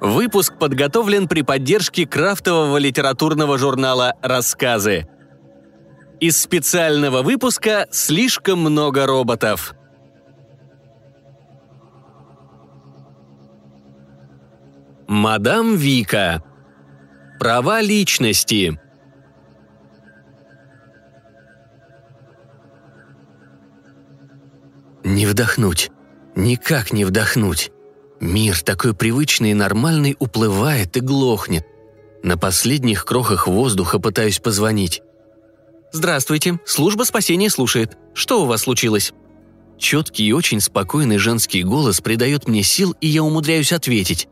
Выпуск подготовлен при поддержке крафтового литературного журнала «Рассказы». Из специального выпуска «Слишком много роботов». Мадам Вика. Права личности. Не вдохнуть. Никак не вдохнуть. Мир, такой привычный и нормальный, уплывает и глохнет. На последних крохах воздуха пытаюсь позвонить. «Здравствуйте, служба спасения слушает. Что у вас случилось?» Четкий и очень спокойный женский голос придает мне сил, и я умудряюсь ответить.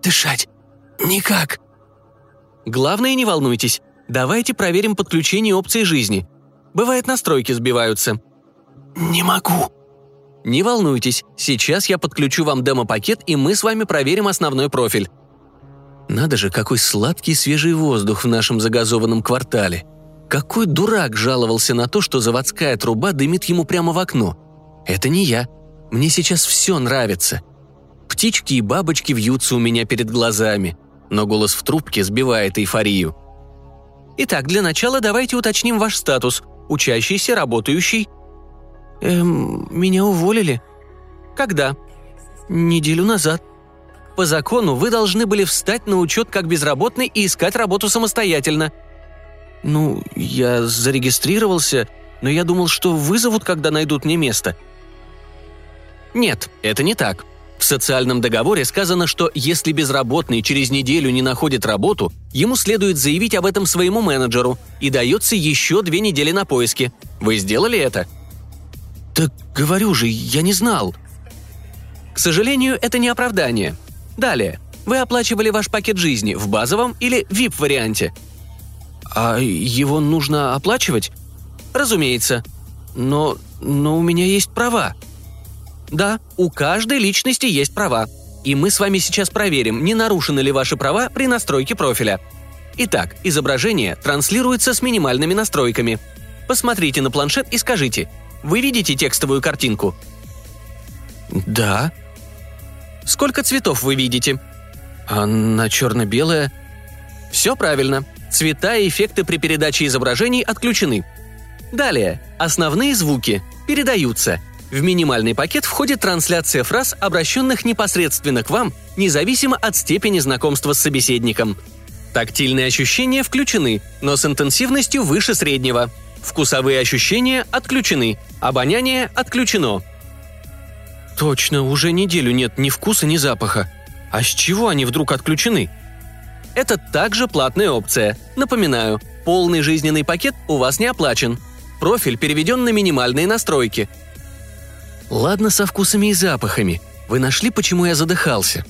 «Дышать. Никак». «Главное, не волнуйтесь. Давайте проверим подключение опции жизни. Бывает, настройки сбиваются». «Не могу», не волнуйтесь, сейчас я подключу вам демо-пакет, и мы с вами проверим основной профиль. Надо же, какой сладкий свежий воздух в нашем загазованном квартале. Какой дурак жаловался на то, что заводская труба дымит ему прямо в окно. Это не я. Мне сейчас все нравится. Птички и бабочки вьются у меня перед глазами, но голос в трубке сбивает эйфорию. Итак, для начала давайте уточним ваш статус. Учащийся, работающий – Эм, меня уволили. Когда? Неделю назад. По закону вы должны были встать на учет как безработный и искать работу самостоятельно. Ну, я зарегистрировался, но я думал, что вызовут, когда найдут мне место. Нет, это не так. В социальном договоре сказано, что если безработный через неделю не находит работу, ему следует заявить об этом своему менеджеру и дается еще две недели на поиски. Вы сделали это? «Так говорю же, я не знал». К сожалению, это не оправдание. Далее. Вы оплачивали ваш пакет жизни в базовом или VIP-варианте. А его нужно оплачивать? Разумеется. Но... но у меня есть права. Да, у каждой личности есть права. И мы с вами сейчас проверим, не нарушены ли ваши права при настройке профиля. Итак, изображение транслируется с минимальными настройками. Посмотрите на планшет и скажите, вы видите текстовую картинку? Да. Сколько цветов вы видите? А на черно-белое? Все правильно. Цвета и эффекты при передаче изображений отключены. Далее. Основные звуки передаются. В минимальный пакет входит трансляция фраз, обращенных непосредственно к вам, независимо от степени знакомства с собеседником. Тактильные ощущения включены, но с интенсивностью выше среднего – Вкусовые ощущения отключены, обоняние отключено. Точно, уже неделю нет ни вкуса, ни запаха. А с чего они вдруг отключены? Это также платная опция. Напоминаю, полный жизненный пакет у вас не оплачен. Профиль переведен на минимальные настройки. Ладно со вкусами и запахами. Вы нашли, почему я задыхался?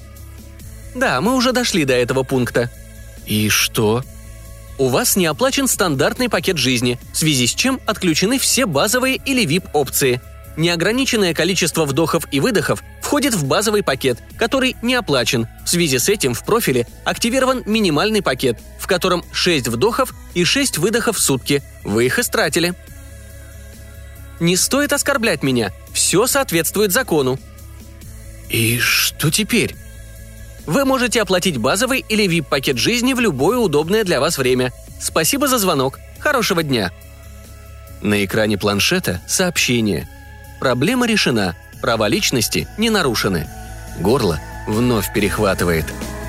Да, мы уже дошли до этого пункта. И что? У вас не оплачен стандартный пакет жизни, в связи с чем отключены все базовые или VIP-опции. Неограниченное количество вдохов и выдохов входит в базовый пакет, который не оплачен. В связи с этим в профиле активирован минимальный пакет, в котором 6 вдохов и 6 выдохов в сутки. Вы их истратили. Не стоит оскорблять меня. Все соответствует закону. И что теперь? Вы можете оплатить базовый или VIP-пакет жизни в любое удобное для вас время. Спасибо за звонок. Хорошего дня. На экране планшета сообщение. Проблема решена. Права личности не нарушены. Горло вновь перехватывает –